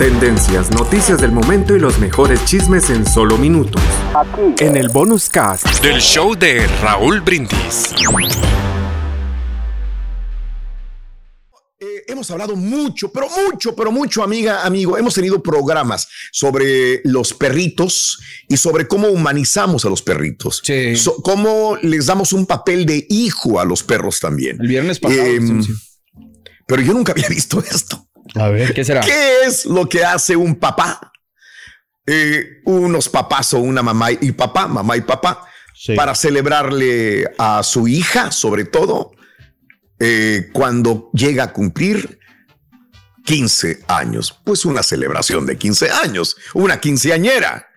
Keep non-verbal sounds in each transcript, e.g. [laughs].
Tendencias, noticias del momento y los mejores chismes en solo minutos. Aquí. En el bonus cast del show de Raúl Brindis. Eh, hemos hablado mucho, pero mucho, pero mucho, amiga, amigo. Hemos tenido programas sobre los perritos y sobre cómo humanizamos a los perritos. Sí. cómo les damos un papel de hijo a los perros también. El viernes pasado. Em, pero yo nunca había [laughs] visto esto. A ver, ¿qué será? ¿Qué es lo que hace un papá? Eh, unos papás o una mamá y papá, mamá y papá, para celebrarle a su hija, sobre todo, eh, cuando llega a cumplir 15 años. Pues una celebración de 15 años, una quinceañera.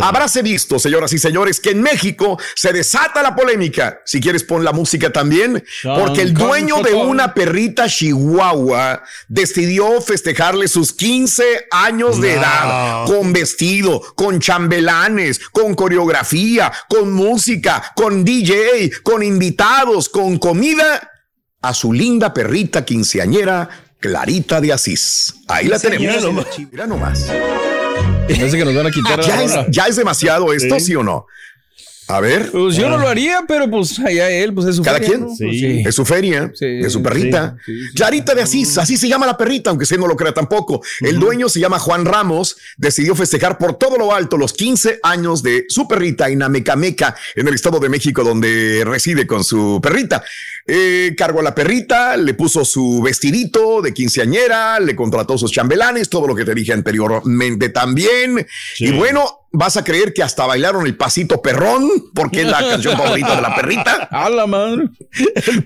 Habráse visto, señoras y señores, que en México se desata la polémica. Si quieres, pon la música también, porque el dueño de una perrita chihuahua decidió festejarle sus 15 años de edad con vestido, con chambelanes, con coreografía, con música, con DJ, con invitados, con comida a su linda perrita quinceañera Clarita de Asís. Ahí la tenemos. Mira nomás. Parece que nos van a quitar. [laughs] ¿Ya, es, ¿Ya es demasiado esto, sí o no? A ver. Pues yo no lo haría, pero pues allá él, pues es su Cada quien. Pues sí. Es su feria, es su perrita. Clarita de Asís, así se llama la perrita, aunque usted no lo crea tampoco. El dueño se llama Juan Ramos, decidió festejar por todo lo alto los 15 años de su perrita Inamecameca en el Estado de México, donde reside con su perrita. Eh, cargó a la perrita, le puso su vestidito de quinceañera, le contrató sus chambelanes, todo lo que te dije anteriormente también. Y bueno, vas a creer que hasta bailaron el pasito perrón, porque es la [laughs] canción favorita de la perrita. A la madre.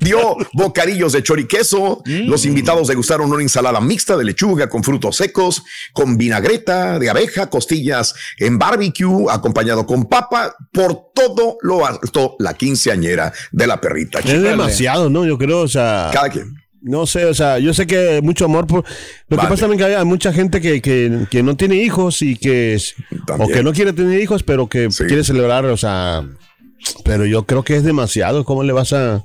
Dio bocadillos de choriqueso. Mm. Los invitados degustaron una ensalada mixta de lechuga con frutos secos, con vinagreta de abeja, costillas en barbecue, acompañado con papa, por todo lo alto, la quinceañera de la perrita. Es demasiado, ¿no? Yo creo, o sea. Cada quien. No sé, o sea, yo sé que mucho amor por... Lo que pasa también que hay mucha gente que, que, que, no tiene hijos y que... O que no quiere tener hijos, pero que quiere celebrar, o sea... Pero yo creo que es demasiado. ¿Cómo le vas a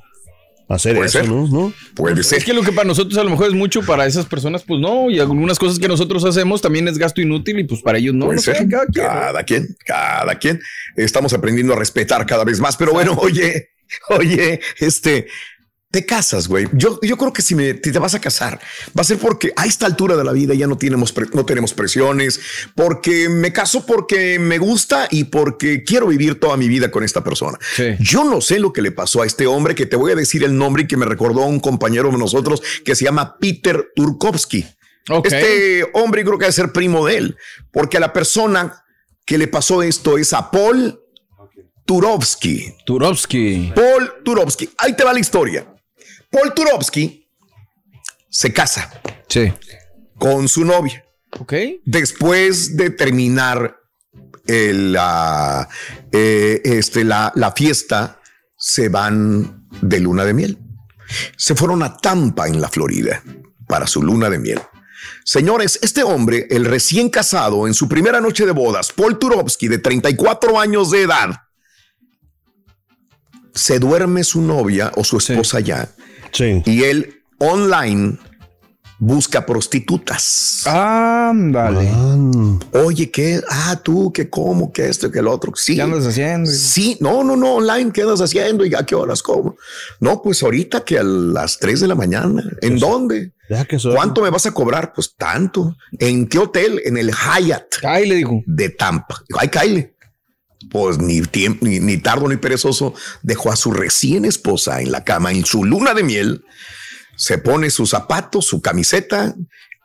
hacer eso, ¿no? Puede ser. Es que lo que para nosotros a lo mejor es mucho, para esas personas, pues no. Y algunas cosas que nosotros hacemos también es gasto inútil y pues para ellos no. Puede ser. cada, quien, cada quien, cada quien. Estamos aprendiendo a respetar cada vez más. Pero bueno, oye, oye, este te casas, güey. Yo, yo creo que si, me, te vas a casar, va a ser porque a esta altura de la vida ya no tenemos, no tenemos presiones, porque me caso porque me gusta y porque quiero vivir toda mi vida con esta persona. Yo no sé lo que le pasó a este hombre, que te voy a decir el nombre y que me recordó a un compañero de nosotros que se llama Peter Turkovsky. Este hombre creo que debe ser primo de él, porque a la persona que le pasó esto es a Paul Turovsky. Turovsky. Paul Turovsky. Ahí te va la historia. Paul Turovsky se casa. Sí. Con su novia. Ok. Después de terminar la, eh, este, la, la fiesta, se van de luna de miel. Se fueron a Tampa, en la Florida, para su luna de miel. Señores, este hombre, el recién casado, en su primera noche de bodas, Paul Turovsky, de 34 años de edad, se duerme su novia o su esposa ya y él online busca prostitutas. Ándale. Oye, ¿qué? Ah, tú, ¿qué cómo? ¿Qué esto? ¿Qué el otro? Sí. ¿Qué andas haciendo? Sí, no, no, no, online, ¿qué andas haciendo? ¿Y a qué horas? ¿Cómo? No, pues ahorita que a las 3 de la mañana. ¿En pues, dónde? ¿Cuánto me vas a cobrar? Pues tanto. ¿En qué hotel? En el Hyatt. Kyle, dijo. De Tampa. Ay, Kyle pues ni, tiempo, ni, tardo ni perezoso, dejó a su recién esposa en la cama en su luna de miel, se pone sus zapatos, su camiseta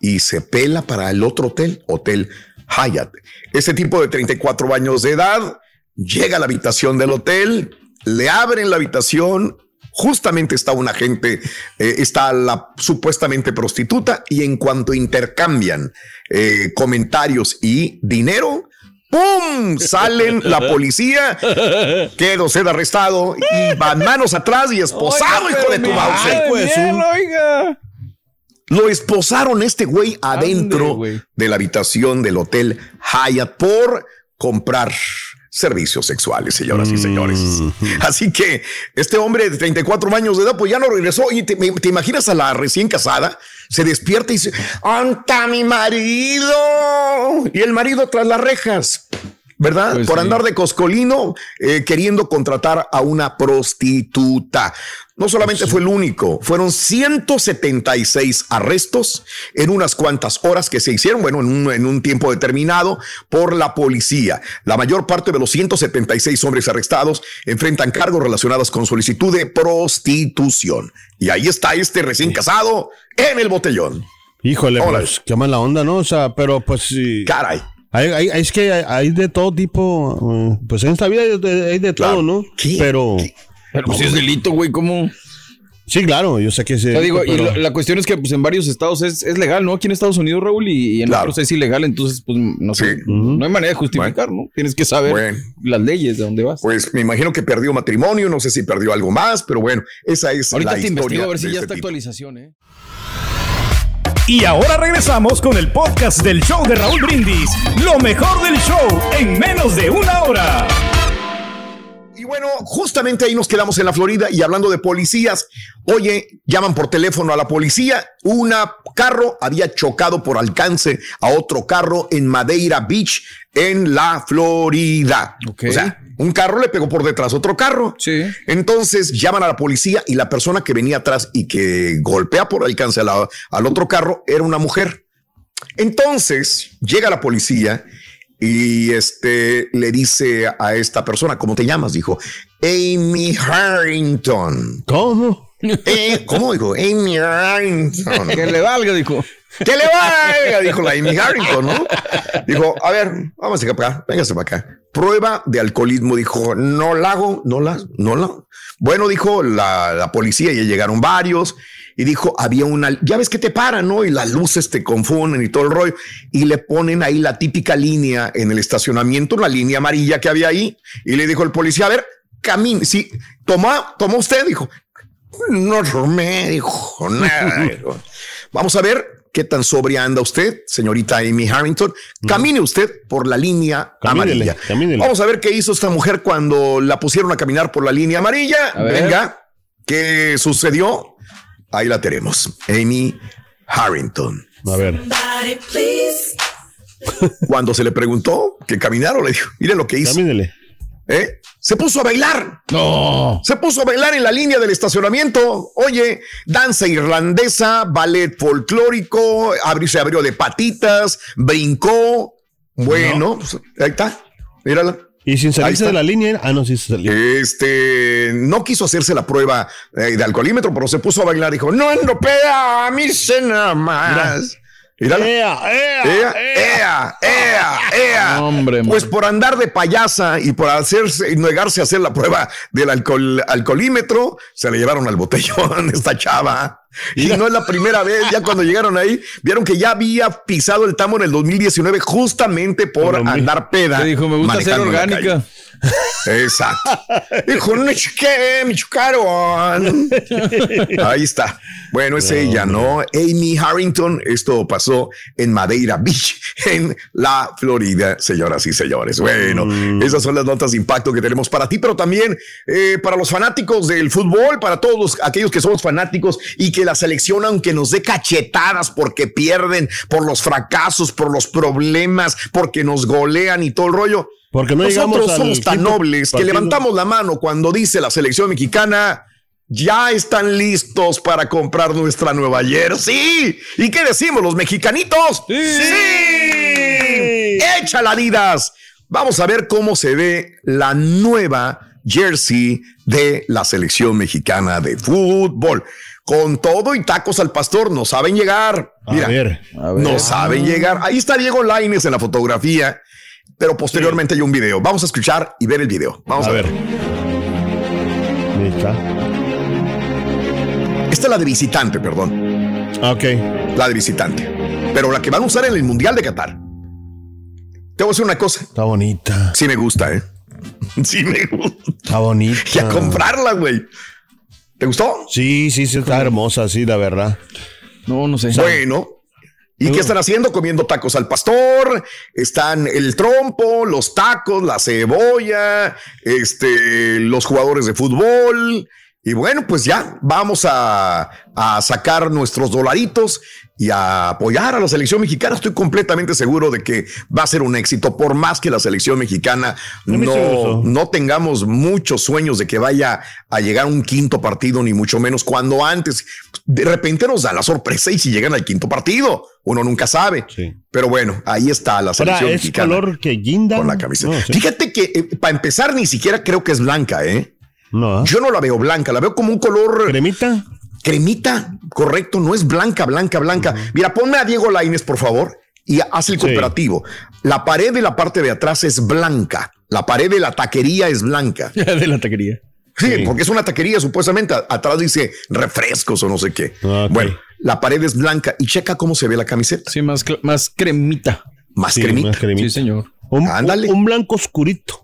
y se pela para el otro hotel, Hotel Hyatt. Este tipo de 34 años de edad llega a la habitación del hotel, le abren la habitación, justamente está un agente, eh, está la supuestamente prostituta y en cuanto intercambian eh, comentarios y dinero, ¡Pum! Salen [laughs] la policía, quedó sed arrestado y van manos atrás y esposado, hijo de tu mouse. Lo esposaron este güey adentro de la habitación del hotel Hyatt por comprar servicios sexuales, señoras y señores. Así que este hombre de 34 años de edad, pues ya no regresó. Y te, te imaginas a la recién casada, se despierta y dice, ¡Anta mi marido! Y el marido tras las rejas. ¿Verdad? Pues Por andar de coscolino eh, queriendo contratar a una prostituta. No solamente fue el único, fueron 176 arrestos en unas cuantas horas que se hicieron, bueno, en un, en un tiempo determinado por la policía. La mayor parte de los 176 hombres arrestados enfrentan cargos relacionados con solicitud de prostitución. Y ahí está este recién casado en el botellón. Híjole, pues, qué mala onda, ¿no? O sea, pero pues sí. Caray. Hay, es que hay, de todo tipo, eh, pues en esta vida hay de, todo, ¿no? Pero... Pero si es delito, güey, ¿cómo...? Sí, claro, yo sé que sí. digo, y la, cuestión es que pues en varios estados es, legal, ¿no? Aquí en Estados Unidos, Raúl, y, en otros es ilegal, entonces pues no sé, no hay manera de justificar, ¿no? Tienes que saber las leyes de dónde vas. Pues me imagino que perdió matrimonio, no sé si perdió algo más, pero bueno, esa es Ahorita la te investigo a ver si ya está actualización, ¿eh? Y ahora regresamos con el podcast del show de Raúl Brindis. Lo mejor del show en menos de una hora. Y bueno, justamente ahí nos quedamos en la Florida y hablando de policías, oye, llaman por teléfono a la policía, un carro había chocado por alcance a otro carro en Madeira Beach, en la Florida. O sea, un carro le pegó por detrás otro carro. Sí. Entonces llaman a la policía y la persona que venía atrás y que golpea por alcance al otro carro era una mujer. Entonces llega la policía y este le dice a esta persona, ¿cómo te llamas? Dijo, Amy Harrington. ¿Cómo? Eh, ¿Cómo dijo? Amy Harrington. Que le valga, dijo. Que le valga, dijo la Amy Harrington, ¿no? Dijo, a ver, vamos a acá, véngase para acá. Prueba de alcoholismo, dijo, no la hago, no la, no la. Bueno, dijo la, la policía, ya llegaron varios y dijo, había una, ya ves que te paran, ¿no? Y las luces te confunden y todo el rollo. Y le ponen ahí la típica línea en el estacionamiento, una línea amarilla que había ahí. Y le dijo el policía, a ver, camine. Sí, toma, toma usted, dijo. No me dijo nada. Vamos a ver qué tan sobria anda usted, señorita Amy Harrington. Camine usted por la línea amarilla. Vamos a ver qué hizo esta mujer cuando la pusieron a caminar por la línea amarilla. Venga, ¿qué sucedió? Ahí la tenemos. Amy Harrington. A ver. Cuando se le preguntó que caminaron, le dijo, miren lo que hizo. Camínele. ¿Eh? Se puso a bailar. No. Se puso a bailar en la línea del estacionamiento. Oye, danza irlandesa, ballet folclórico, se abrió de patitas, brincó. Bueno, pues, ahí está. Mírala. Y sin salirse de la línea, ah, no, sí se salió. Este, no quiso hacerse la prueba eh, de alcoholímetro, pero se puso a bailar. Dijo, no peda, a mí se nada más. Ea, ea, ea, ea, ea, ea. Hombre, pues por andar de payasa y por hacerse y negarse a hacer la prueba del alcohol, alcoholímetro, se le llevaron al botellón [laughs] esta chava. [laughs] Y no es la primera vez, ya cuando llegaron ahí, vieron que ya había pisado el tamo en el 2019 justamente por andar peda. dijo, me gusta ser orgánica. Exacto. [laughs] Dijo, no que me chocaron. Ahí está. Bueno, es ella, ¿no? Amy Harrington. Esto pasó en Madeira Beach, en la Florida, señoras y señores. Bueno, mm. esas son las notas de impacto que tenemos para ti, pero también eh, para los fanáticos del fútbol, para todos aquellos que somos fanáticos y que la selección, aunque nos dé cachetadas porque pierden, por los fracasos, por los problemas, porque nos golean y todo el rollo porque no Nosotros somos tan nobles que levantamos la mano cuando dice la selección mexicana, ya están listos para comprar nuestra nueva jersey. ¿Y qué decimos los mexicanitos? Sí. sí. Échala, Adidas. Vamos a ver cómo se ve la nueva jersey de la selección mexicana de fútbol. Con todo y tacos al pastor, no saben llegar. Mira, a ver, no saben llegar. Ahí está Diego Laines en la fotografía pero posteriormente hay un video. Vamos a escuchar y ver el video. Vamos a, ver. Esta es la de visitante, perdón. Ok. La de visitante. Pero la que van a usar en el Mundial de Qatar. Te voy a decir una cosa. Está bonita. Sí me gusta, ¿eh? [laughs] Sí me gusta. Está bonita. Y a comprarla, güey. ¿Te gustó? Sí, sí, sí, está hermosa, sí, la verdad. No, no sé. Bueno, ¿Y qué están haciendo? Comiendo tacos al pastor, están el trompo, los tacos, la cebolla, este, los jugadores de fútbol. Y bueno, pues ya vamos a, a sacar nuestros dolaritos y a apoyar a la selección mexicana. Estoy completamente seguro de que va a ser un éxito, por más que la selección mexicana no, no tengamos muchos sueños de que vaya a llegar a un quinto partido, ni mucho menos cuando antes de repente nos da la sorpresa y si llegan al quinto partido, uno nunca sabe. Pero bueno, ahí está la selección es mexicana. color que guinda. Con la camiseta. Fíjate que eh, para empezar ni siquiera creo que es blanca, ¿eh? No. Yo no la veo blanca, la veo como un color. ¿Cremita? cremita, correcto, no es blanca, blanca, blanca. Mira, ponme a Diego Laines, por favor, y haz el cooperativo. La pared de la parte de atrás es blanca. La pared de la taquería es blanca. [laughs] de la taquería. Sí, porque es una taquería, supuestamente. Atrás dice refrescos o no sé qué. Bueno, la pared es blanca y checa cómo se ve la camiseta. Sí, más, más cremita. Más, cremita. Sí, señor. Ándale. un blanco oscurito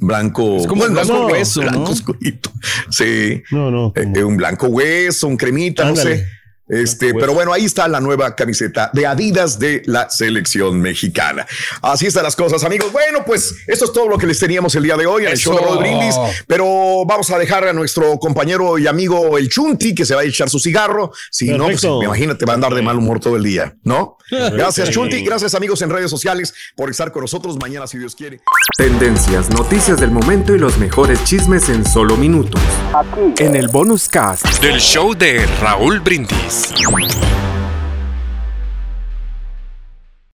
blanco. Es como un blanco hueso, blanco oscurito. Sí. No, no. Eh, un blanco hueso, un cremita, no sé. Este, pero bueno, ahí está la nueva camiseta de Adidas de la selección mexicana. Así están las cosas, amigos. Bueno, pues esto es todo lo que les teníamos el día de hoy en el show de Brindis. Pero vamos a dejar a nuestro compañero y amigo el Chunti que se va a echar su cigarro. Si no, pues imagínate, va a andar de mal humor todo el día, ¿no? Gracias, Chunti. Gracias, amigos en redes sociales, por estar con nosotros mañana, si Dios quiere. Tendencias, noticias del momento y los mejores chismes en solo minutos. Aquí. En el bonus cast del show de Raúl Brindis. ます。